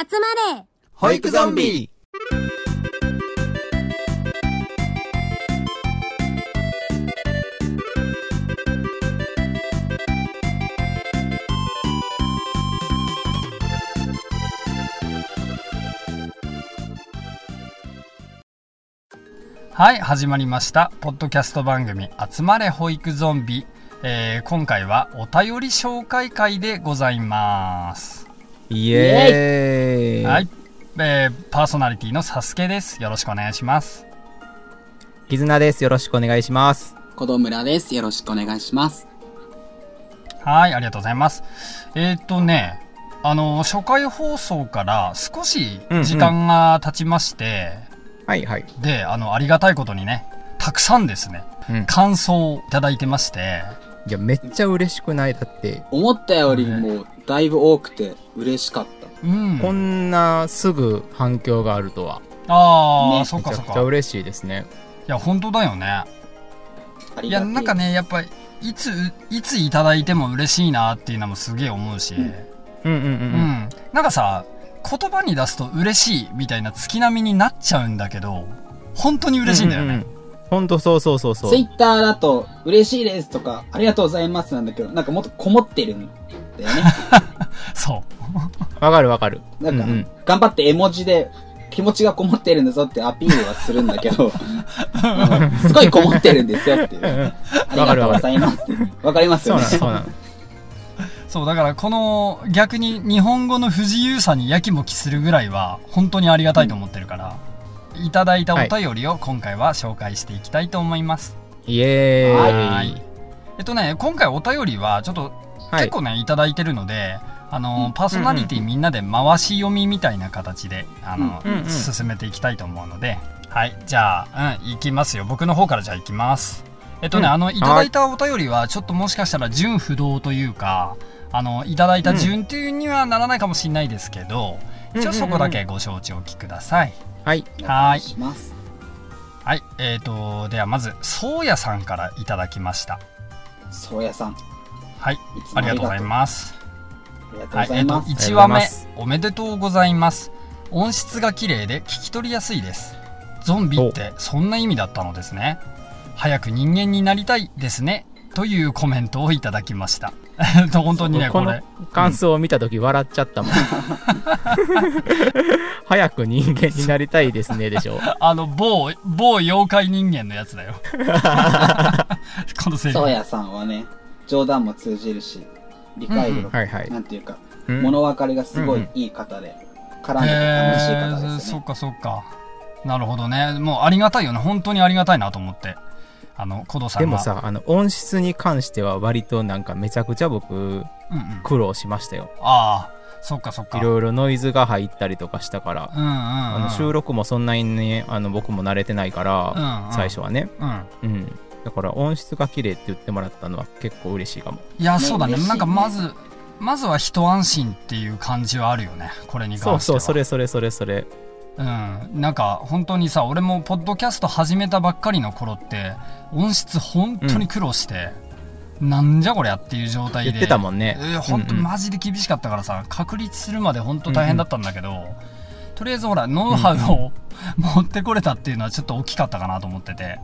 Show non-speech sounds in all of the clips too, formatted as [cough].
集まれ。保育ゾンビ。はい始まりました。ポッドキャスト番組「集まれ保育ゾンビ」えー今回はお便り紹介会でございますイエーイはい、えーパーソナリティのサスケですよろしくお願いします絆です。よろしくお願いします。子供村です。よろしくお願いします。はいありがとうございますえっ、とねあの初回放送から少し時間が経ちまして、はいはい。であのありがたいことにねたくさんですねうん。感想をいただいてましていや、めっちゃ嬉しくない？だって、思ったよりもだいぶ多くて嬉しかった。うん。こんなすぐ反響があるとは、ああ、ね。めちゃそっかそっか。いくちゃ嬉しいですね。や本当だよね。い。いやなんかねやっぱりいついついただいても嬉しいなっていうのもすげえ思うし、うん。うんうんうんうん。なんかさ言葉に出すと嬉しいみたいな月並みになっちゃうんだけど本当に嬉しいんだよね、ううほん。とそうそうそうそう。ツ。イッターだと嬉しいですとかありがとうございますなんだけど、なんかもっとこもってるんだよね。[laughs] そう [laughs] わかるわかる。なんか、うんうん頑張って絵文字で気持ちがこもってるんだぞってアピールはするんだけど、[laughs] すごいこもってるんですよっていう。ありがとうございますって。わかりますそうよねそうなの。そうだからこの逆に日本語の不自由さにやきもきするぐらいは本当にありがたいと思ってるから、いただいたお便りを今回は紹介していきたいと思います、イエはーイ。えっとね今回お便りはちょっとはい。結構ね、い、ただいてるのであの、うんパーソナリティみんなで回し読みみたいな形であの、うんうんうん。進めていきたいと思うのではい。じゃあうんいきますよ。僕の方からじゃあいきます。えっとね、うん。あのい。ただいたお便りはちょっともしかしたら順不動というかあのいただいた順というにはならないかもしれないですけど、一応そこだけご承知おきください、はい。お願いします。はい。えー、とではまずそうやさんからいただきました。そうやさん。いはい。ありがとうございます。ありがとうはい、えっと、ございます。1話目おめでとうございます。音質が綺麗で聞き取りやすいです。ゾンビってそんな意味だったのですね。早く人間になりたいですね。というコメントをいただきました。えっと本当にねこれ。感想を見たとき笑っちゃったもん。[laughs] 早く人間になりたいですね、でしょ。あの某某妖怪人間のやつだよ。[laughs] このセリフ。そうやさんはね、冗談も通じるし、理解力、はいはい。なんていうか、うん物分かりがすごいいい方で、絡んでて楽しい方ですよね。そっかそっかなるほどねもうありがたいよね本当にありがたいなと思ってあのコドさんがでもさ、あの、音質に関しては割となんかめちゃくちゃ僕、うんうん苦労しましたよ。ああそっかそっかいろいろノイズが入ったりとかしたから。うんうん、うん、あの収録もそんなにね、あの僕も慣れてないから、うんうん最初はね。うんうん。だから音質が綺麗って言ってもらったのは結構嬉しいかも。いや、ねそうだね。ね。なんかまずまずは一安心っていう感じはあるよねこれに関しては。そうそう、それそれそれそれ。うん。なんか本当にさ俺もポッドキャスト始めたばっかりの頃って音質本当に苦労して、なんじゃこりゃっていう状態で。言ってたもんね。えー、本当うんうん。マジで厳しかったからさ確立するまで本当大変だったんだけど、とりあえずほらノウハウを、[laughs] 持ってこれたっていうのはちょっと大きかったかなと思ってて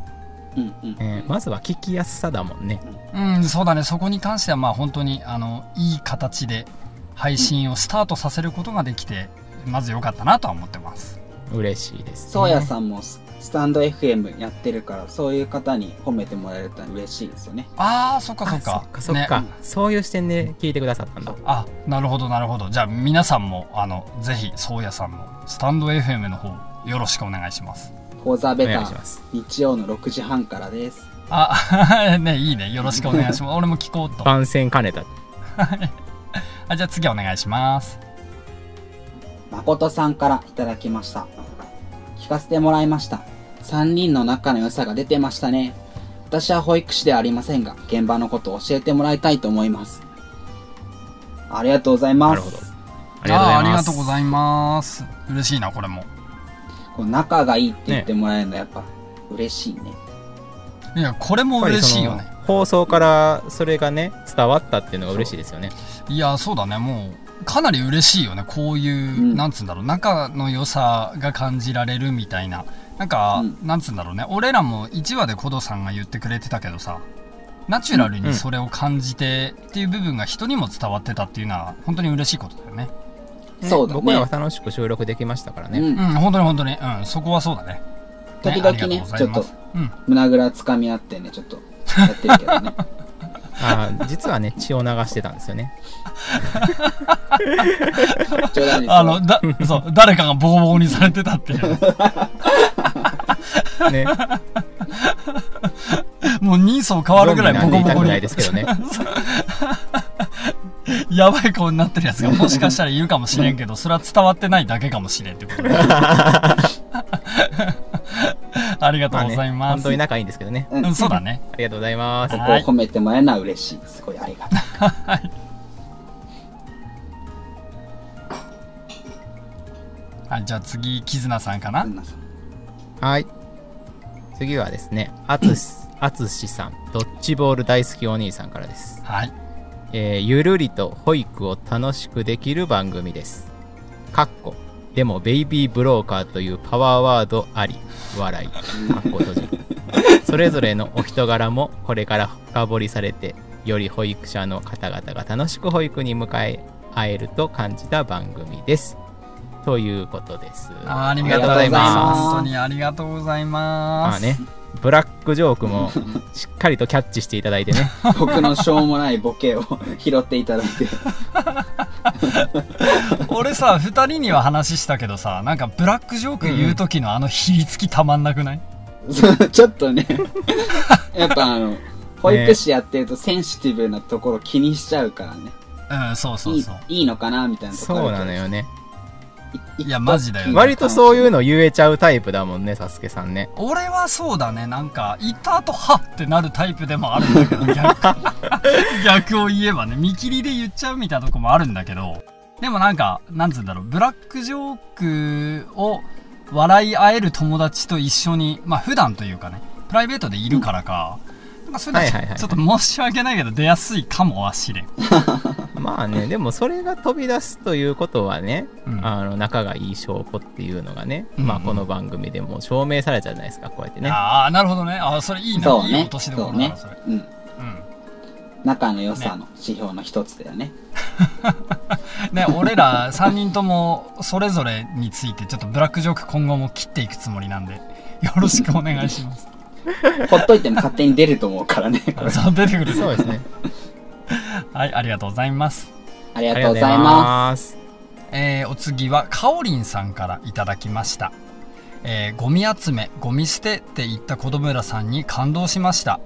うんうん。えーまずは聞きやすさだもんね。うんそうだねそこに関してはまあ本当にあのいい形で配信をスタートさせることができて、まず良かったなとは思ってます嬉しいです、ね。そうやさんもススタンド FM やってるから、そういう方に褒めてもらえると嬉しいですよね。ああそっかそっかそっか、ねそういう視点で聞いてくださったんだ。あなるほどなるほどじゃあ皆さんもあのぜひそうやさんのスタンド FM の方よろしくお願いしますフォーザベおタ。日曜の6時半からです。あ [laughs] ねいいねよろしくお願いします [laughs] 俺も聞こうと番宣兼ねた。[laughs] あじゃあ次お願いします誠さんからいただきました。聞かせてもらいました。3人の仲の良さが出てましたね。私は保育士ではありませんが、現場のことを教えてもらいたいと思います。ありがとうございます。なるほどありがとうございます。あーありがとうございます嬉しいなこれもこう仲がいいって言ってもらえるのはやっぱ嬉しいね。いやこれも嬉しいよね。放送からそれがね、伝わったっていうのが嬉しいですよね。いやそうだね。もかなり嬉しいよね。こういう、うん。なんつうんだろう。仲の良さが感じられるみたいな。なんか、うん。なんつうんだろうね。俺らも1話でコドさんが言ってくれてたけどさナチュラルにそれを感じてっていう部分が人にも伝わってたっていうのは本当に嬉しいことだよねねそうだね僕らは楽しく収録できましたからね。うんうん本当に本当にうんそこはそうだね時々ありがねとうございますうん胸ぐらつかみ合ってね、ちょっとやってるけどね。[laughs] あー実はね、血を流してたんですよね。あのだそう誰かがボコボコにされてたっていうね。もう人相変わるぐらいボコボコにゾンビなんで痛くないですけどね。[laughs] [laughs] やばい顔になってるやつがもしかしたらいるかもしれんけど、それは伝わってないだけかもしれんってことで。[laughs] ありがとうございまあね、ます。本当に仲いいんですけどね。うんうん、そうだね。ありがとうございますこ。こを褒めてもらえるのは嬉しい。すごいありがたい。[laughs] はい、じゃあ次、キズナさんかな？はい。次はですね、あつし、あつしさん、ドッジボール大好きお兄さんからです。はい。えーゆるりと保育を楽しくできる番組です。かっこ、でもベイビーブローカーというパワーワードあり、笑い、かっこ閉じる。それぞれのお人柄もこれから深掘りされて、より保育者の方々が楽しく保育に迎え合えると感じた番組です。ということです。あありががとうございます。本当にありがとうございます。まあね、ブラックジョークも [laughs] しっかりとキャッチしていただいてね。僕のしょうもないボケを [laughs] 拾っていただいて。[laughs] 俺さ、二人には話したけどさ、なんかブラックジョーク言う時のあのひりつきたまんなくない、ちょっとね、やっぱあの、保育士やってるとセンシティブなところ気にしちゃうからね。うん、そうそいういそう。いいのかなみたいなとこそうなのよね。いいやマジだよ。ね割とそういうの言えちゃうタイプだもんね、サスケさんね。俺はそうだね。なんか言った後はってなるタイプでもあるんだけど逆。[laughs] 逆を言えばね見切りで言っちゃうみたいなとこもあるんだけどでもなんかなんつうんだろうブラックジョークを笑い合える友達と一緒にまあ普段というかねプライベートでいるからか、なんかそれだはいはいはいちょっと申し訳ないけど出やすいかもはしれん、[laughs] まあね、でもそれが飛び出すということはね、うんあの仲がいい証拠っていうのがね、うんまあこの番組でも証明されたじゃないですか、こうやってね。ああなるほどねああそれいいな、そうねいい落とし。どこそうねそれ、。うん。うん仲の良さの指標の一つだよね。ね、[laughs] 俺ら3人ともそれぞれについてちょっとブラックジョーク今後も切っていくつもりなんでよろしくお願いします [laughs] ほっといても勝手に出ると思うからね。こ [laughs] れそう出てくるそうですね。[laughs] はいありがとうございますありあがとうございまます。えーお次はかおりんさんからいただきました、えーゴミ集めゴミ捨てって言った子供村さんに感動しました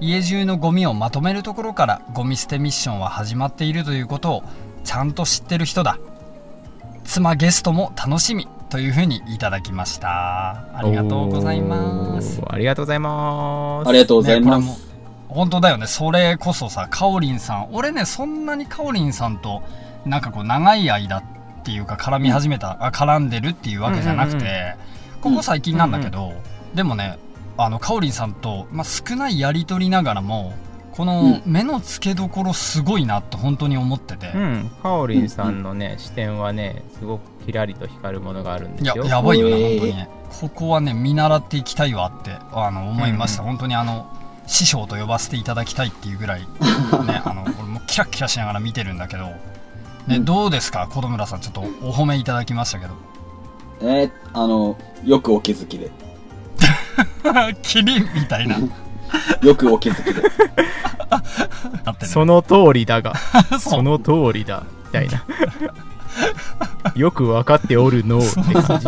家中のゴミをまとめるところからゴミ捨てミッションは始まっているということをちゃんと知ってる人だ妻ゲストも楽しみというふうにいただきました。ありがとうございます。ありがとうございます。す。ありがとうございまねこれもす。本当だよね。それこそさかおりんさん。俺ねそんなにかおりんさんとなんかこう長い間っていうか絡み始めた、あ絡んでるっていうわけじゃなくて、うんうんここ最近なんだけど、でもねあのかおりんさんと、まあ、少ないやり取りながらもこの目の付けどころすごいなって本当に思ってて、うん、かおりんさんのね、視点はね、すごくキラリと光るものがあるんですよ。やばいよね、へー。本当に。ねここはね見習っていきたいわってあの思いました、うん本当にあの師匠と呼ばせていただきたいっていうぐらい [laughs] ねあの俺もキラッキラしながら見てるんだけど、ねうん。どうですか？子供村さんちょっとお褒めいただきましたけど。えーあの、よくお気づきで。[laughs] キリンみたいな。[laughs] よくお気づきで。その通りだが、その通りだ、みたいな。[laughs] よくわかっておるのって感じ。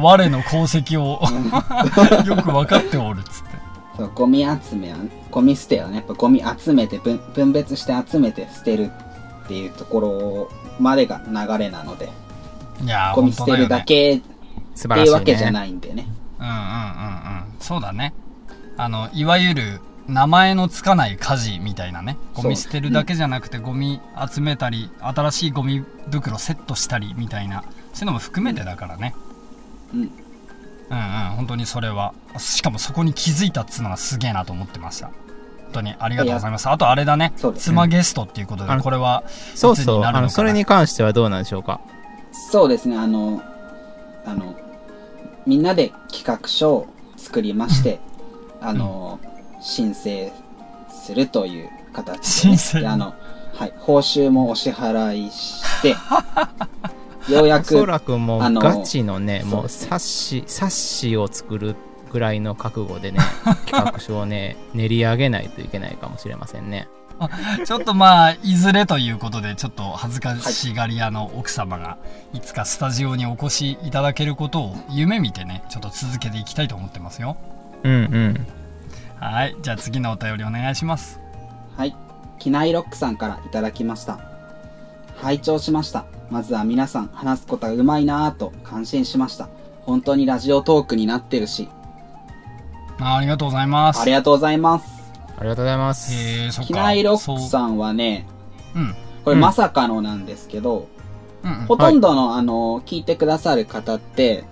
我の功績を [laughs] よく分かっておるっつってそうゴミ集めは、ゴミ捨てはね、やっぱゴミ集めて分、分別して集めて捨てるっていうところまでが流れなので、いやーゴミ捨てるだけ素っていうわけじゃい。ないんでね。うんうんうんうんそうだねあのいわゆる名前のつかない家事みたいなねゴミ捨てるだけじゃなくてゴミ集めたり新しいゴミ袋セットしたりみたいなそういうのも含めてだからね。うん。うん。うん本当にそれは。しかもそこに気づいたっつうのがすげえなと思ってました。当にありがとうございます。あとあれだね。妻ゲストっていうことでこれはそうそう。あの、それに関してはどうなんでしょうか？そうですね、あの、あの、みんなで企画書を作りまして、あの、申請するという形で、あの、はい、報酬もお支払いして、[laughs] ようやおそく、らくもうガチのね、もう冊子、冊子を作るぐらいの覚悟でね、[laughs] 企画書をね、練り上げないといけないかもしれませんね。ちょっとまあいずれということでちょっと恥ずかしがり屋の奥様がいつかスタジオにお越しいただけることを夢見てねちょっと続けていきたいと思ってますようんうん。はいじゃあ次のお便りお願いしますはい、キナイロックさんからいただきました。拝聴しました。まずは皆さん話すことがうまいなぁと感心しました。本当にラジオトークになってるし、あありがとうございますありがとうございます。ありがとうございます。へえそっかキナイロックさんはね、うんこれうんまさかのなんですけど、うんうんほとんどの、あの、聞いてくださる方って、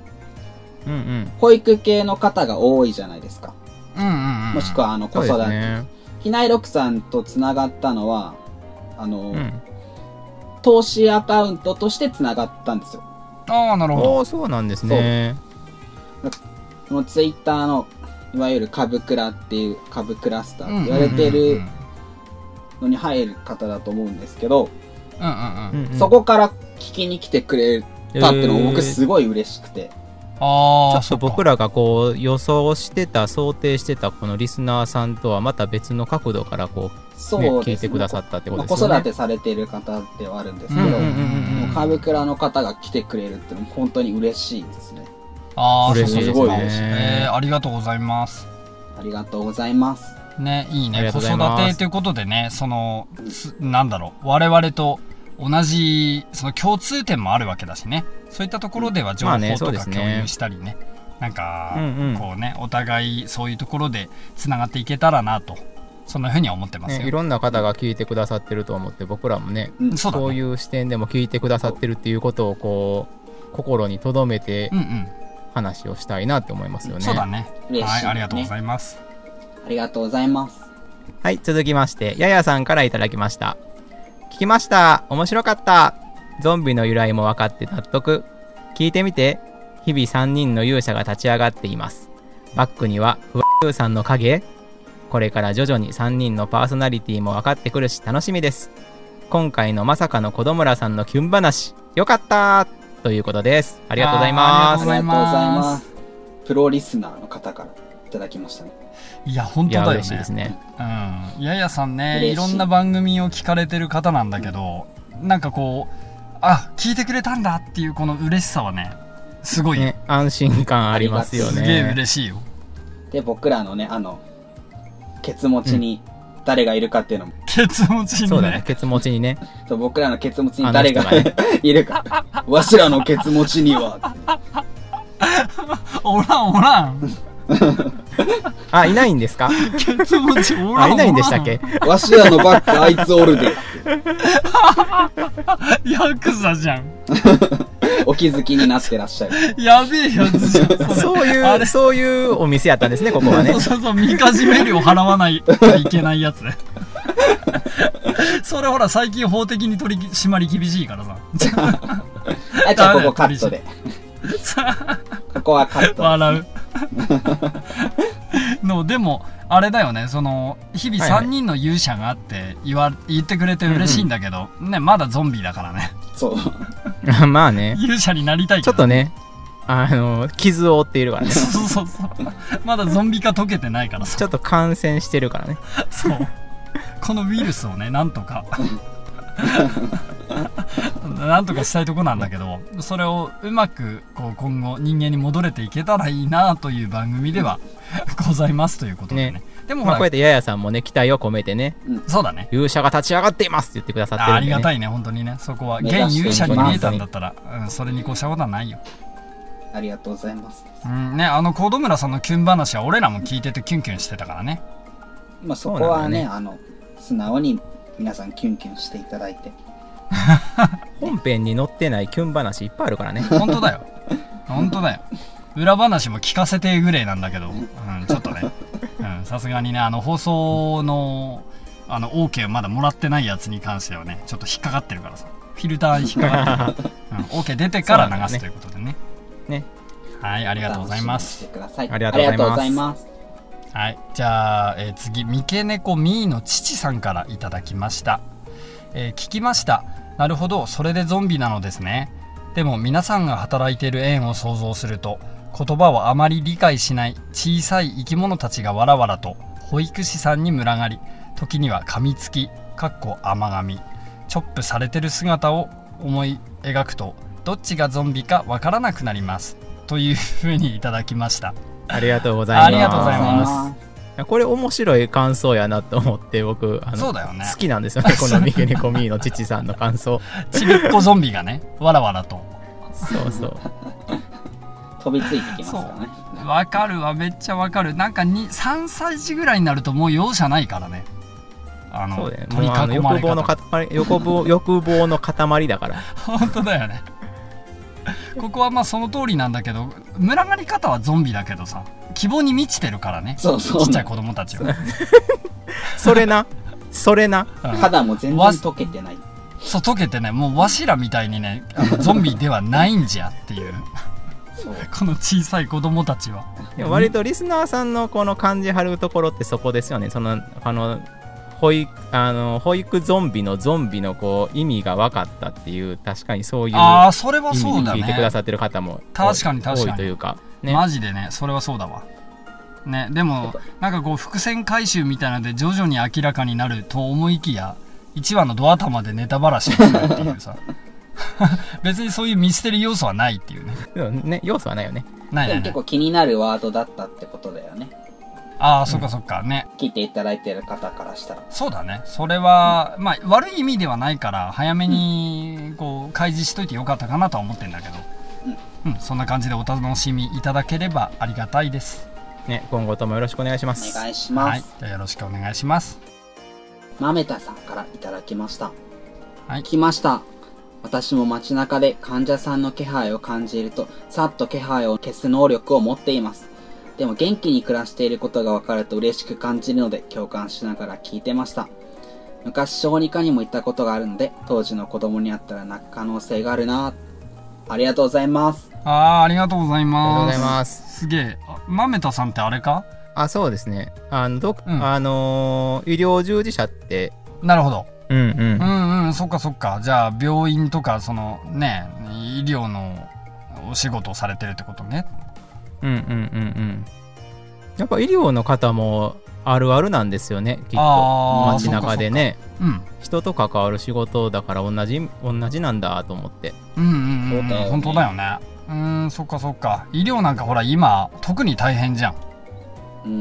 うんうん。保育系の方が多いじゃないですか。うんうんうんもしくは、あの、子育て。ね。キナイロックさんと繋がったのは、あの、うん。投資アカウントとして繋がったんですよ。ああなるほどそうなんですね。このツイッターの、いわゆる株クラっていう、株クラスターって言われてるのに入る方だと思うんですけど、うんうんうんそこから聞きに来てくれたっていうのも僕えーすごい嬉しくて。ああちょっと僕らがこう予想してた想定してたこのリスナーさんとはまた別の角度からこそうう、ね。聞いてくださったってこまあとですよね。子育てされている方ではあるんですけど、うんうんうんうんもう株クラの方が来てくれるっていうのも本当に嬉しいですね。ああ嬉しいですねすごい嬉しいえーありがとうございますありがとうございます。ねいいね子育てということでねそのつなんだろう我々と同じその共通点もあるわけだしね。そういったところでは情まあ報とか共有したりね,、なんか、うんうん。こうねお互いそういうところでつながっていけたらなと。そんなふうには思ってますね、よ、いろんな方が聞いてくださってると思って僕らもねうんそうだね。そういう視点でも聞いてくださってるっていうことをこう心に留めてうんうん。話をしたいなって思いますよね。そうだね。嬉しいはいありがとうございいます。ありがとうございます。はい、続きまして、ややさんからいただきました。聞きました。面白かった。ゾンビの由来も分かって納得。聞いてみて。日々3人の勇者が立ち上がっています。バックには、ふわゆさんの影これから徐々に3人のパーソナリティも分かってくるし楽しみです。今回のまさかの子供らさんのキュン話、よかったということです。ありがとうございます。ーありがとうございますありがとうございます。プロリスナーの方からいただきましたね。いや本当だよ嬉しいですね。ね。うん。ややさんねい。いろんな番組を聞かれてる方なんだけどなんかこうあ聞いてくれたんだっていうこの嬉しさはねすごい。よ、ね、安心感ありますよね。すげえ嬉しいよ。で、僕らのね、あの、ケツ持ちに誰がいるかっていうのも、ケツ持ちにね。そうだね、ケツ持ちにね。そう僕らのケツ持ちに誰が [laughs] いるか。わしらのケツ持ちには、[laughs] おらんおらん [laughs] あ、いないんですか？ケツ持ちおらんあ、いないんでしたっけ？わしらのバックあいつおるで、[laughs] ヤクザじゃん。[laughs] お気づきになってらっしゃる。やべえやつじゃんそれ。そういあれ。う、そういうお店やったんですね、ここはね。そう。そうそうみかじめ料払わないといけないやつ。それほら最近法的に取り締まり厳しいからさ。あ、じゃあここカットで。ここはカット。笑う [laughs] のでもあれだよねその日々はいはい。3人の勇者があって言わ言ってくれて嬉しいんだけど、ねまだゾンビだからね。そう。[laughs] まあね、勇者になりたいちょっとね、あの、傷を負っているからね。[laughs] そうそうそう。まだゾンビ化解けてないからさ。ちょっと感染してるからね。そう。このウイルスをねなんとかなんとかしたいとこなんだけどそれをうまくこう今後人間に戻れていけたらいいなという番組ではございますということでね。ね。でもほまあ、ら、こうやってややさんもね、期待を込めてね、そうだね。勇者が立ち上がっていますって言ってくださってるんで、ね。あありがたいね本当にね。そこは現勇者に見えたんだったら、うん、それに越したことはないよ、ありがとうございます。うん、ねあの小戸村さんのキュン話は俺らも聞いててキュンキュンしてたからね。まあそこはね、そうなんだあの、素直に皆さんキュンキュンしていただいて。[laughs] [laughs] 本編に載ってないキュン話いっぱいあるからね。本当だよ。本当だよ。裏話も聞かせてぐれなんだけど、うん、ちょっとね、さすがにねあの放送のあの OK まだもらってないやつに関してはねちょっと引っかかってるからさ。フィルター引っかかってる、[laughs] うん、OK 出てから流すということでね。ね。はいありがとうございます。ありがとうございます。はい、じゃあ、えー次三毛猫ミーの父さんからいただきました、えー聞きましたなるほどそれでゾンビなのですね。でも皆さんが働いている園を想像すると言葉をあまり理解しない小さい生き物たちがわらわらと保育士さんに群がり時には噛みつきかっこ甘噛みチョップされてる姿を思い描くとどっちがゾンビかわからなくなります。というふうにいただきました。ありがとうございます。これ面白い感想やなと思って僕あのそうだよね。好きなんですよね [laughs] このミケネコミーの父さんの感想。ちびっこゾンビがねわらわらと。そうそう。飛びついてきますからね。わかるわめっちゃわかる。なんかに3歳児ぐらいになるともう容赦ないからね。あのそうだよ取りもうあの囲まれ欲望の方塊欲望欲望の塊だから。[laughs] 本当だよねここはまあその通りなんだけど群がり方はゾンビだけどさ希望に満ちてるからねそうそう。ちっちゃい子供たちは、[laughs] それな。それな。うん。肌も全然溶けてない。そう溶けてねもうわしらみたいにねあのゾンビではないんじゃっていう。この小さい子供たちは。割とリスナーさんのこの感じ張るところってそこですよね。そのあの保育あの保育ゾンビのゾンビのこう意味が分かったっていう確かにそういうああそれは意そうだ味で聞いてくだねさってる方も確かに確かに。多いというか。ね。マジでねそれはそうだわ。ねでもなんかこう伏線回収みたいなので徐々に明らかになると思いきや1話のドア玉でネタばらしをするっていうさ。[laughs] 別にそういうミステリー要素はないっていうね。ね要素はないよね。ないないない。結構気になるワードだったってことだよねああそっかそっかね。聞いていただいてる方からしたら。そうだね。それは、まあ悪い意味ではないから早めにこう開示しといてよかったかなとは思ってんだけど。うん、そんな感じでお楽しみいただければありがたいです。ね今後ともよろしくお願いしまおす願いします、はい。じゃあよろしくお願いします。まめたさんからいただきました。はい。来ました。私も街中で患者さんの気配を感じると、さっと気配を消す能力を持っています。でも元気に暮らしていることが分かると嬉しく感じるので共感しながら聞いてました。昔小児科にも行ったことがあるので、当時の子供に会ったら泣く可能性があるな。ありがとうございます。ああありがとうございありがとうますございます。すげえ。あまめたさんってあれか？あそうですね。あのど、うん。あのー医療従事者ってなるほど。うんうん。うんうんそっかそっか。じゃあ病院とかそのね医療のお仕事をされてるってことねうんうんうんうん。やっぱ医療の方もあるあるなんですよねきっと。街中でね。うん。人と関わる仕事だから同じ同じなんだと思って。うんうんうん、本当だよね。うーんそっかそっか。医療なんかほら今特に大変じゃん。うん。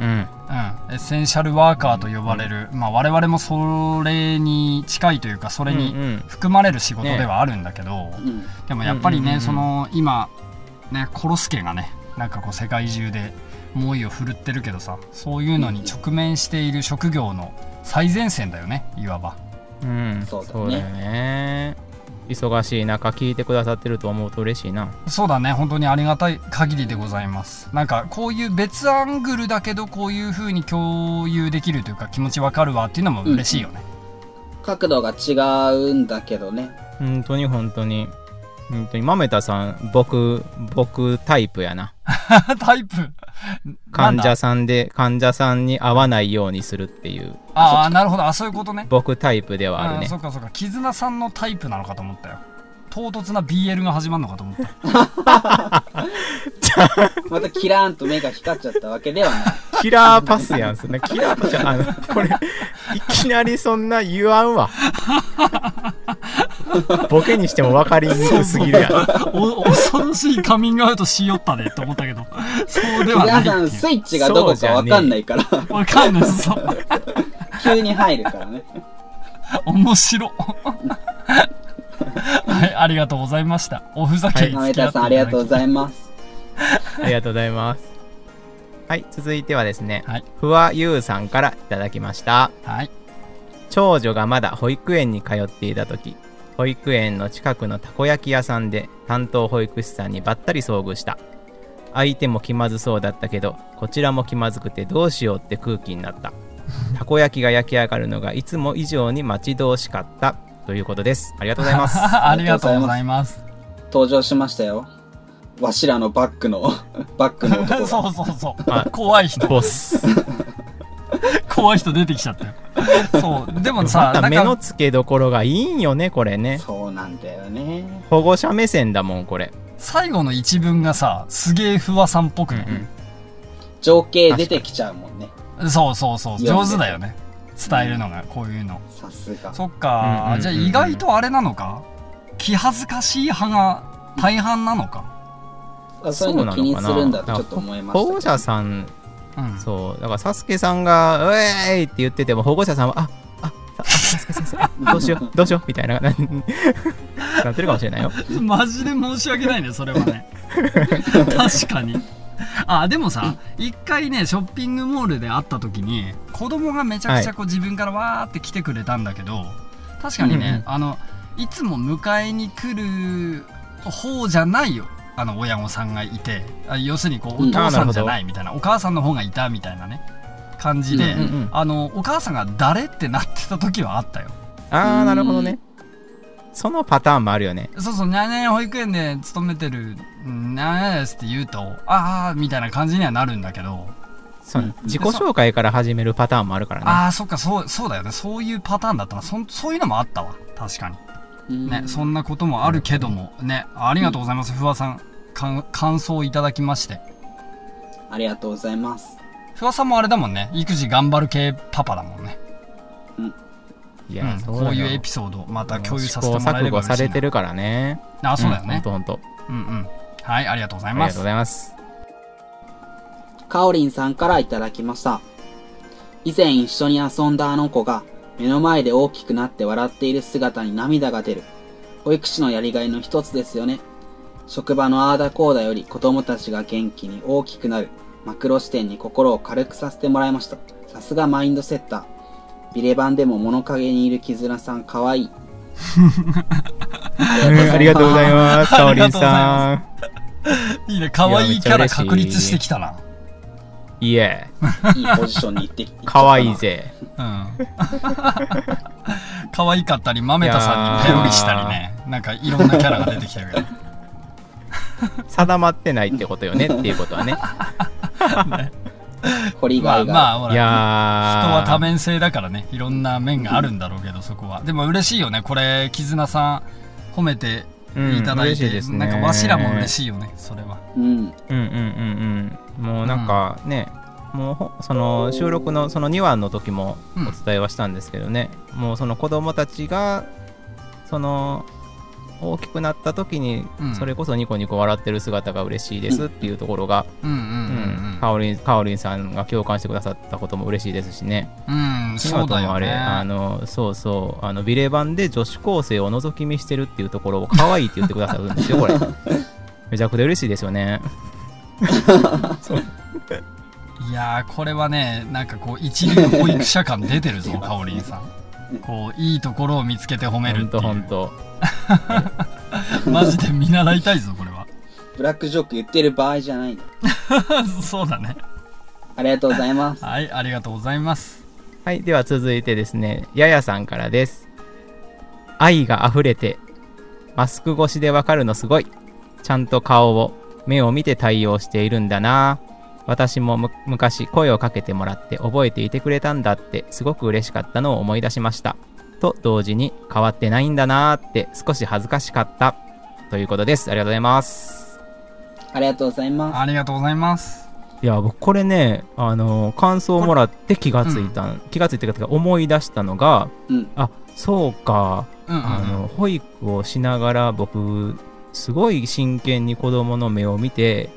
うん。うん、エッセンシャルワーカーと呼ばれる、まあ、我々もそれに近いというかそれにうんうん。含まれる仕事ではあるんだけど、うん。でもやっぱりね、うんうんうんうん。その今ねコロスケがねなんかこう世界中で猛威を振るってるけどさそういうのに直面している職業の最前線だよねいわば。うん。そうだね。そうだよね。忙しい中聞いてくださってると思うと嬉しいな。そうだね。本当にありがたい限りでございます。なんかこういう別アングルだけどこういう風に共有できるというか気持ちわかるわっていうのも嬉しいよね、角度が違うんだけどね。本当に本当に。本当に豆田さん僕僕タイプやな [laughs] タイプ。患者さんで患者さんに合わないようにするっていう。ああなるほど。あそういうことね。僕タイプではあるね。あそっかそっか。絆さんのタイプなのかと思ったよ。唐突な BL が始まるのかと思った。[laughs] またキラーンと目が光っちゃったわけではない。キラーパスやんそんな。キラーパスあのこれいきなりそんな言わんわ [laughs] ボケにしても分かりにくすぎるやん恐ろしいカミングアウトしよったねと思ったけどそうではない皆さんスイッチがどこかわかんないから、わかんないそう急に入るからね。面白はいありがとうございましたおふざけに付き合っていただき田さんありがとうございます。ありがとうございますはい続いてはですね、はいふわゆうさんからいただきましたはい長女がまだ保育園に通っていた時保育園の近くのたこ焼き屋さんで担当保育士さんにばったり遭遇した相手も気まずそうだったけどこちらも気まずくてどうしようって空気になったたこ焼きが焼き上がるのがいつも以上に待ち遠しかったということですありがとうございます [laughs] ありがとうございます。登場しましたよ。わしらのバックの、バックの。[laughs] そうそうそうあ。怖い人、ボス [laughs] 怖い人出てきちゃったよ。そう。でもまさ、た目の付けどころがいいんよねこれねそうなんだよね。保護者目線だもんこれ最後の一文がさ、すげえ不破さんっぽくない、情景出てきちゃうもんね。そうそうそう。上手だよね。伝えるのが、こういうの。さすが。そっうんうんか、うんじゃあ意外とあれなのか？気恥ずかしい派が大半なのか？あそういうの気にするんだとちょっと思いました。保護者さんうん。そうだからサスケさんが「うえーい!」って言ってても保護者さんは「あああ [laughs] どうしようどうしよう」みたいなな [laughs] なってるかもしれないよ。マジで申し訳ないねそれはね。[laughs] 確かに。あでもさ一回ねショッピングモールで会った時に子供がめちゃくちゃこう自分からわーって来てくれたんだけど確かにね、うんうん。あのいつも迎えに来る方じゃないよあの親御さんがいてあ要するにこうおうん父さんじゃあないみたいなお母さんの方がいたみたいなね感じで、うんうんうんあのお母さんが誰ってなってた時はあったよ。ああなるほどね。そのパターンもあるよね。そうそう、にゃにゃにゃ保育園で勤めてる、んにゃにゃですって言うと、ああ、みたいな感じにはなるんだけど、そううん。自己紹介から始めるパターンもあるからね。ああ、そっか、そう、そうだよね。そういうパターンだったな。そんそういうのもあったわ。確かに。うんね、そんなこともあるけども、ね、ありがとうございます。ふわさん、かん感想をいただきまして。ありがとうございます。ふわさんもあれだもんね。育児頑張る系パパだもんね。いうん、そうこういうエピソード、また共有させてもらえればいな。れてるからねあ、そうだよねほん。とほんとうんうん。はい、ありがとうございますありがとうご。ざいますかおりんさんからいただきました。以前一緒に遊んだあの子が目の前で大きくなって笑っている姿に涙が出る。保育士のやりがいの一つですよね。職場のあーだこーだより子供たちが元気に大きくなる。マクロ視点に心を軽くさせてもらいました。さすがマインドセッター。ビレバンでも物陰にいる絆さんかわいい。[laughs] ありがとうございますかおりんさん [laughs] いいね、可愛いキャラ確立してきたな。いえいいポジションに行ってきて。かわいい。ぜうん。可愛かったり、豆田さんにペロリしたりね。なんかいろんなキャラが出てきてるけど。定まってないってことよねっていうことはねまあ掘りがいが。まあ、ほら。人は多面性だからね。いろんな面があるんだろうけど、そこは。でも嬉しいよね。これ、絆さん褒めていただいて。うん嬉しいですねなんかわしらも嬉しいよね。それは。うん。うんうんうんうんもうなんかね、もうほその収録のその2話の時もお伝えはしたんですけどね、もうその子供たちがその大きくなった時にうんそれこそニコニコ笑ってる姿が嬉しいですっていうところが、かおりんかおりんさんが共感してくださったことも嬉しいですしねうん。うん、そうだよあともあれあね。のそうそうあのビレ版で女子高生を覗き見してるっていうところを可愛いって言ってくださるんですよこれ [laughs] めちゃくちゃ嬉しいですよね [laughs] いやー、これはね、なんかこう、一流保育者感出てるぞ、かおりんさん。こう、いいところを見つけて褒めるっていう。とほんと [laughs] マジで見習いたいぞ、これは。ブラックジョーク言ってる場合じゃないの。[laughs] そうだね。ありがとうございます。はい、ありがとうございます。はい、では続いてですね、ややさんからです。愛が溢れて、マスク越しでわかるのすごい。ちゃんと顔を、目を見て対応しているんだな。私もむ昔声をかけてもらって覚えていてくれたんだってすごく嬉しかったのを思い出しました。と同時に変わってないんだなーって少し恥ずかしかった。ということです。ありがとうございます。ありがとうございます。ありがとうございます。いや、僕これね、あの感想をもらって気がついた、気がついたか思い出したのが、うんあ、そうか、うんうんうんあの保育をしながら僕すごい真剣に子供の目を見て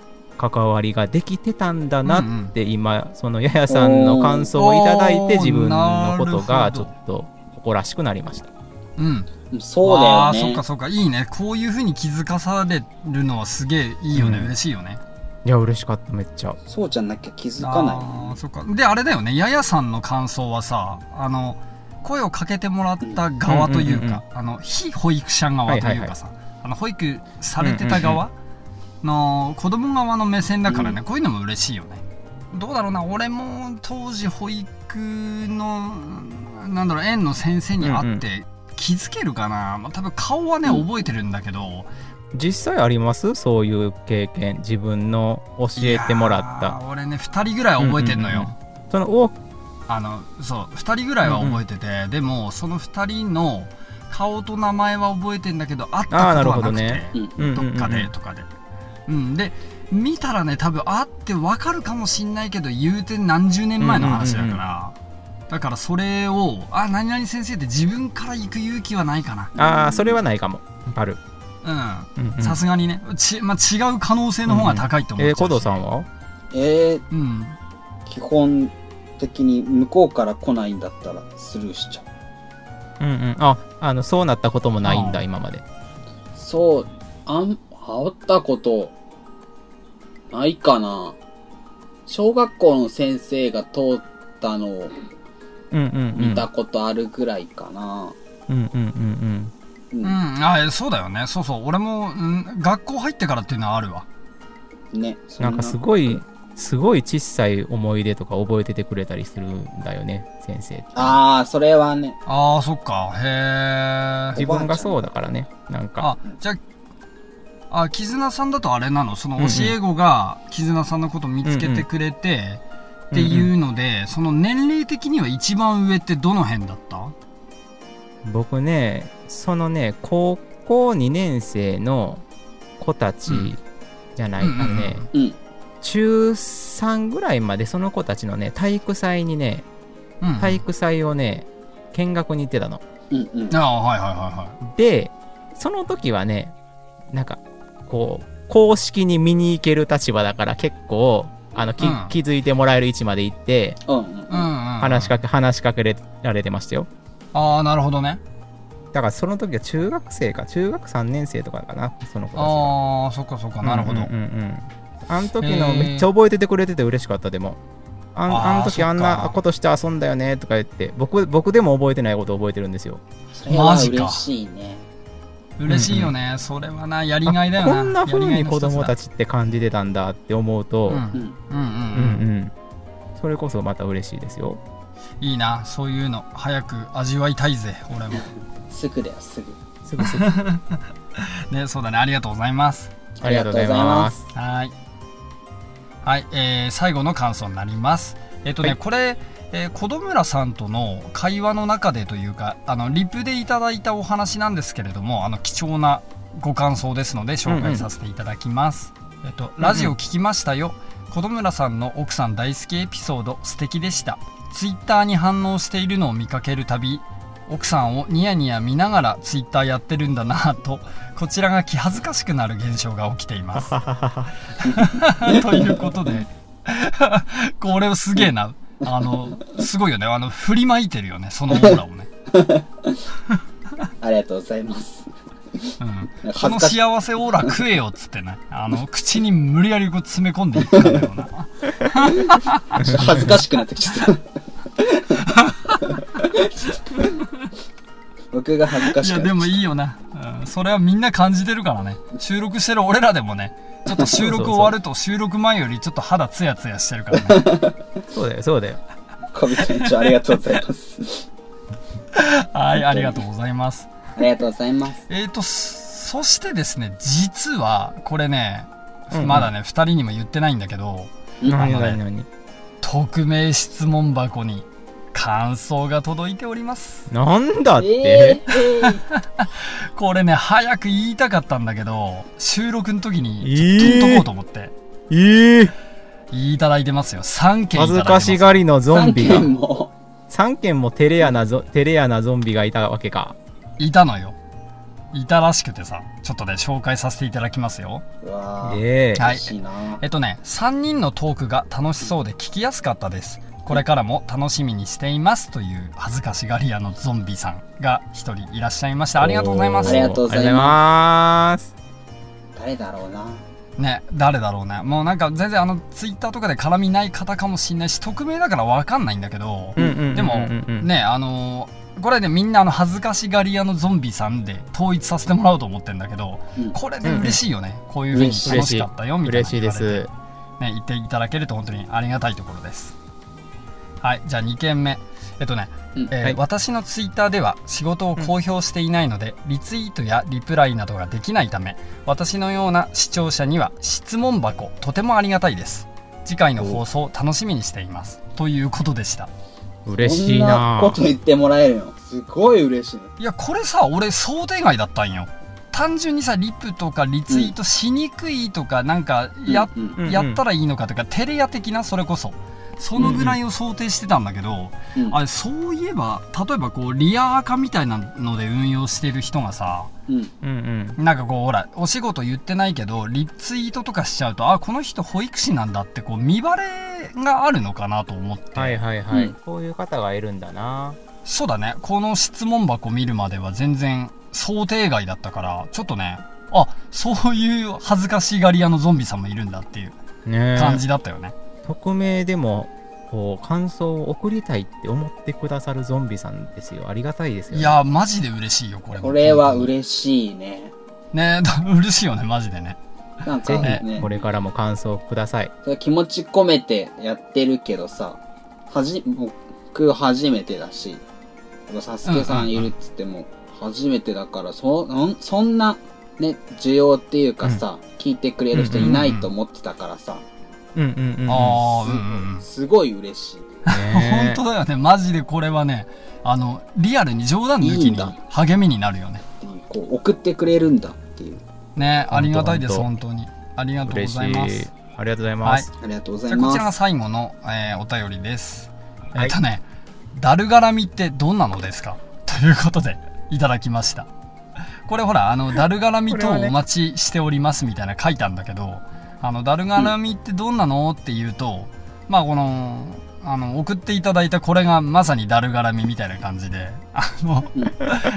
関わりができてたんだなって今、そのややさんの感想をいただいて自分のことがちょっと誇らしくなりましたうん。そうだよあーそっねか。そっか、いいね。こういう風に気づかされるのはすげえいいよね。うん嬉しいよね。いや嬉しかっためっちゃそうじゃなきゃ気づかない。あーそっか。で、あれだよね。ややさんの感想はさ、あの、声をかけてもらった側といううんうんうんか、あの、非保育者側というかさ、あの、保育されてた側の子供側の目線だからね、こういうのも嬉しいよね。どうだろうな俺も当時保育のなんだろう園の先生に会って気づけるかな、まあ、多分顔はねうん。覚えてるんだけど、実際あります？そういう経験自分の教えてもらった。ー俺ね2人ぐらい覚えてんのよ、うんうんうんそのおあのそう2人ぐらいは覚えてて、でもその2人の顔と名前は覚えてんだけど会ったことはなくてあーなるほどね。うんうんうんうん。どっかでとかで、うん、で見たらね多分会って分かるかもしんないけど言うて何十年前の話だから、うんうんうんだからそれを「あ何々先生」って自分から行く勇気はないかああそれはないかも。バル。なうん。うんうん。さすがにね。ち、まあ、違う可能性の方が高いと思っちゃうしえー、古藤さんは？えー、うん。基本的に向こうから来ないんだったらスルーしちゃう。うんうん。ああのそうなったこともないんだ今まで。そう、あん、会ったこと、ないかな。小学校の先生が通ったのをうんうんうん。見たことあるぐらいかな。うんうんうんううん、あそうだよね。そうそう。俺も、うん、学校入ってからっていうのはあるわ。ね。うんな。んかすごいすごい小さい思い出とか覚えててくれたりするんだよね先生って。ああ、それはね。あーそっか。へえ自分がそうだからねなんか。あじゃああ絆さんだとあれなの？その教え子が絆さんのこと見つけてくれて、っていうので、その年齢的には一番上ってどの辺だった？僕ねそのね高校2年生の子たちうん。じゃない、うんうんうんあのねうん。中3ぐらいまでその子たちのね体育祭にねうん、体育祭をね見学に行ってたの。うんうん。ああはいはいはいはでその時はねなんかこう公式に見に行ける立場だから結構あのき、うん。気づいてもらえる位置まで行ってうんうん話しかけ話しかけられてましたよ。ああなるほどね。だからその時は中学生か中学3年生とかかなその子たちが。ああそっかそっかなるほど、うんうんうんうん。あの時のめっちゃ覚えててくれてて嬉しかったでも。あんあの時あんなか。ことして遊んだよねとか言って僕僕でも覚えてないこと覚えてるんですよ。それはマジか。嬉しいね。嬉しいよね、それはなやりがいだよな。あこんな風に子供たちちって感じてたんだって思うと、うん。うん。うんうん。うんうん、うん。それこそまた嬉しいですよ。いいな。そういうの。早く味わいたいぜ俺も。[laughs] すぐだよ、すぐ。すぐすぐ。[laughs] ねそうだね。ありがとうございます。ありがとうございます。はい。はい、えー最後の感想になります。えっ、とね、はい。これ、えー、小戸村さんとの会話の中でというか、あの、リプでいただいたお話なんですけれども、あの、貴重なご感想ですので、紹介させていただきます。えっ、と、ラジオ聞きましたよ。小戸村さんの奥さん大好きエピソード素敵でした。ツイッターに反応しているのを見かけるたび、奥さんをニヤニヤ見ながらツイッターやってるんだなぁとこちらが気恥ずかしくなる現象が起きています [laughs] [laughs] ということで [laughs] これをすげえなあのすごいよねあの振りまいてるよねそのオーラをね、[laughs] ありがとうございます。うん、この。幸せオーラ食えよっつってねあの口に無理やりこう詰め込んでいくかのような恥ずかしくなってきちゃった。僕が恥ずかしくなってきちゃった。いやでもいいよな、うん、それはみんな感じてるからね。収録してる俺らでもねちょっと収録終わると [laughs] 収録前よりちょっと肌ツヤツヤしてるからね。そうだよそうだよ。小人店長ありがとうございます。はいありがとうございます。ありがとうございます。えーとそしてですね実はこれね、うんうん。まだね2人にも言ってないんだけどうん何あのね匿名質問箱に感想が届いております。なんだっえて、ー、えー。[laughs] これね早く言いたかったんだけど収録の時にえちょっとこうと思って。えー。いただいてますよ。3件いただい恥ずてます。かしがりのゾンビ3が件も。3件もテレアなゾテレアなゾンビがいたわけか。いたのよ。いたらしくてさちょっとね紹介させていただきますよ。はい。嬉しいな。えっとね3人のトークが楽しそうで聞きやすかったですこれからも楽しみにしていますという恥ずかしがり屋のゾンビさんが一人いらっしゃいました。ありがとうございます。ありがとうございます。誰だろうな。ね誰だろうね。もうなんか全然あのツイッターとかで絡みない方かもしんないし匿名だから分かんないんだけど、うんうんうんうんうん。でもねあのーこれねみんなあの恥ずかしがり屋のゾンビさんで統一させてもらおうと思ってんだけど、うん。これで嬉しいよね、こういうふうに楽しかったよみたいな嬉しいです。ね、言っていただけると本当にありがたいところですはいじゃあ2件目。えっとね、うんえーはい。私のツイッターでは仕事を公表していないので、リツイートやリプライなどができないため私のような視聴者には質問箱とてもありがたいです。次回の放送を楽しみにしています。ということでした。嬉しいこんななこと言ってもらえるの？すごい嬉しい。いやこれさ俺想定外だったんよ。単純にさリプとかリツイートしにくいとか、なんかや,、うんうんやったらいいのかとかテレア的なそれこそそのぐらいを想定してたんだけど、うんあれそういえば例えばこうリアアカみたいなので運用してる人がさうん。うんうん。なんかこうほらお仕事言ってないけどリツイートとかしちゃうとあこの人保育士なんだってこう見バレがあるのかなと思って、はいはいはい。うん。こういう方がいるんだな。そうだね。この質問箱見るまでは全然想定外だったからちょっとねあそういう恥ずかしがり屋のゾンビさんもいるんだっていうね感じだったよね、匿名でもこう感想を送りたいって思ってくださるゾンビさんですよ。ありがたいですよ、ね、いやマジで嬉しいよこれ。これは嬉しいね。ね嬉しいよねマジでね。なんかぜね。ひこれからも感想ください。それ気持ち込めてやってるけどさ、はじ、僕初めてだし、サスケさんいるっつっても初めてだから、そ、んそんな、ね、需要っていうかさ、聞いてくれる人いないと思ってたからさ、うんうんうんうんああうんうんうん。すごい嬉しい。ね [laughs] 本当だよね。マジでこれはねあのリアルに冗談抜きにいいんだ。励みになるよね。こう、送ってくれるんだっていう。ねありがたいですほん本当に。ありがとうございます。ありがとうございます、ありがとうござじゃあこちらがいます。最後の、えーお便りです、はい。えっとねダル絡みってどんなのですか？[laughs] ということでいただきました。これほらあのダル絡みこれはね。とお待ちしておりますみたいな書いたんだけどあのダル絡みってどんなの？って言うとまあこのあの送っていただいたこれがまさにダル絡みみたいな感じであの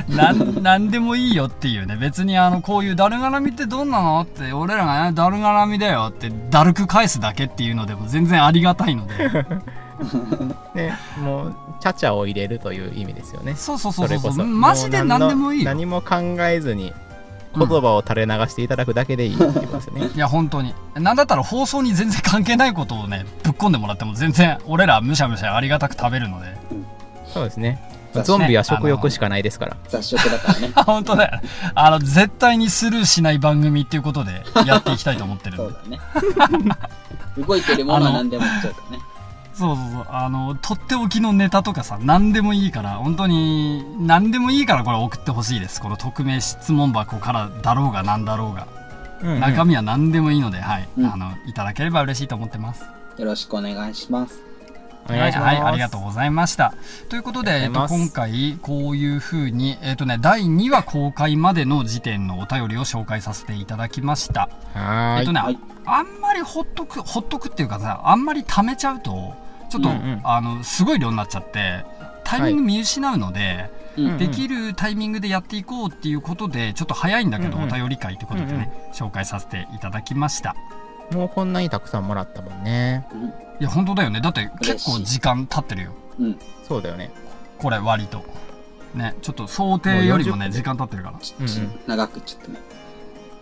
なんなんでもいいよっていうね。別にあのこういうダル絡みってどんなの？って俺らがねダル絡みだよってダルく返すだけっていうのでも全然ありがたいので。[laughs] ねもうチャチャを入れるという意味ですよね。そうそうそうそうそマジで何でもいいよ。何も考えずに言葉を垂れ流していただくだけでいいってことですね、いや本当に。なんだったら放送に全然関係ないことをねぶっ込んでもらっても全然俺らむしゃむしゃありがたく食べるので。そうですね。そうゾンビは食欲しかないですから、雑食だからね。あ [laughs] 本当だよ。あの絶対にスルーしない番組っていうことでやっていきたいと思ってるん [laughs] そでうだね。動いてるものは何でも言っちゃうからね。そうそうそう。あのとっておきのネタとかさ何でもいいから本当に何でもいいからこれ送ってほしいです。この匿名質問箱からだろうが何だろうが、うん。うん中身は何でもいいのではい、うん。あのいただければ嬉しいと思ってます。よろしくお願いします。お願いします、はい、はい、ありがとうございました。ということで、あえっと、今回、こういうふうに、えっとね、第2話公開までの時点のお便りを紹介させていただきました。はーい。えっとね、はいあんまりほっとく、ほっとくっていうかさ、あんまり貯めちゃうと、ちょっと、うんうん。あの、すごい量になっちゃって、タイミング見失うので、うんうん。できるタイミングでやっていこうっていうことで、ちょっと早いんだけど、うんうん。お便り会ということでね、紹介させていただきました。もうこんなにたくさんもらったもんね。いや、本当だよね。だって結構時間経ってるよ。うん。そうだよね。これ割と。ねちょっと想定よりもねもう40分時間経ってるから。ちうんうん。長くちょっとね。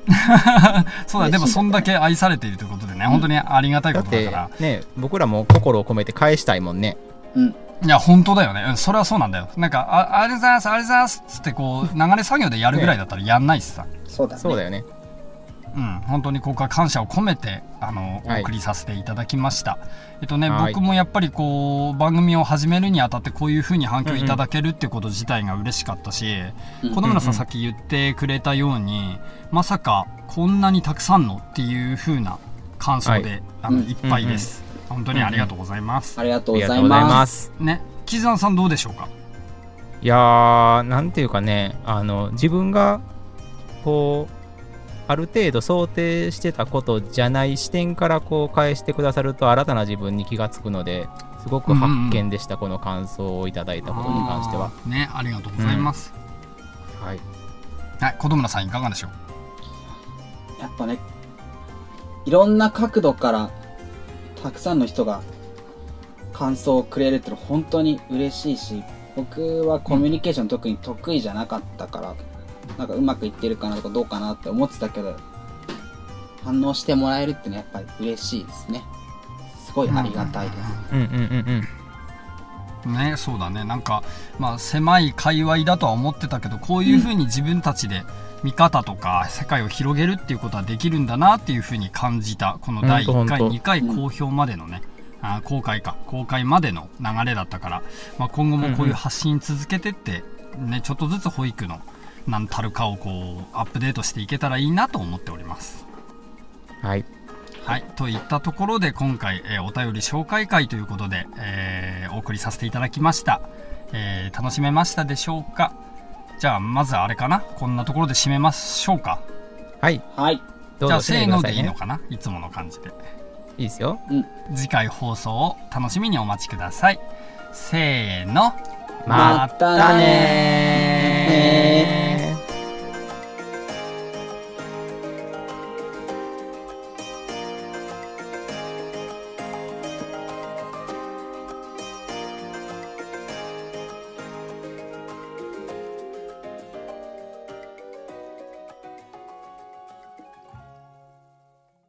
[laughs] そうだでもそんだけ愛されているということでね、本当にありがたいことだから。ね僕らも心を込めて返したいもんね。うん。いや本当だよね、うん、それはそうなんだよ。なんかあありがとうございますありがとうございますっつってこう流れ作業でやるぐらいだったらやんないしさ、そうだね。そうだよねうん本当にここは感謝を込めてあのはいお送りさせていただきました、えっとねはい。僕もやっぱりこう番組を始めるにあたってこういう風に反響いただけるってこと自体が嬉しかったし、うん。うんんうんさっき言ってくれたようにまさかこんなにたくさんのっていう風な感想で、はい。うん。あのいっぱいです、本当にありがとうございます、ありがとあうございうりがとございま。ますすねキズナさんどうでしょうか？いやーなんていうかねあの自分がこうある程度想定してたことじゃない視点からこう返してくださると新たな自分に気がつくのですごく発見でした、この感想をいただいたことに関しては。ねありがとうございます、はい。はい子供村さんいかがでしょう？やっぱね、いろんな角度から、たくさんの人が感想をくれるってのは本当に嬉しいし、僕はコミュニケーション特に得意じゃなかったから、なんかうまくいってるかなとかどうかなって思ってたけど、反応してもらえるってのはやっぱり嬉しいですね。すごいありがたいです。うんうんうんうん。ねそうだね。なんかまあ狭い界隈だとは思ってたけどこういうふうに自分たちで見方とか世界を広げるっていうことはできるんだなっていうふうに感じた。この第1回ほんとほんと2回公表までのね。あー公開か。公開までの流れだったから、まあ、今後もこういう発信続けてって、ね、ちょっとずつ保育の何たるかをこうアップデートしていけたらいいなと思っております。はい。はい、といったところで今回、えーお便り紹介会ということで、えーお送りさせていただきました、えー楽しめましたでしょうか？じゃあまずあれかな？こんなところで締めましょうか。はい。はい。じゃあせーのでいいのかかないつもの感じで。いいですよ。次回放送を楽しみにお待ちください。せーの。またねー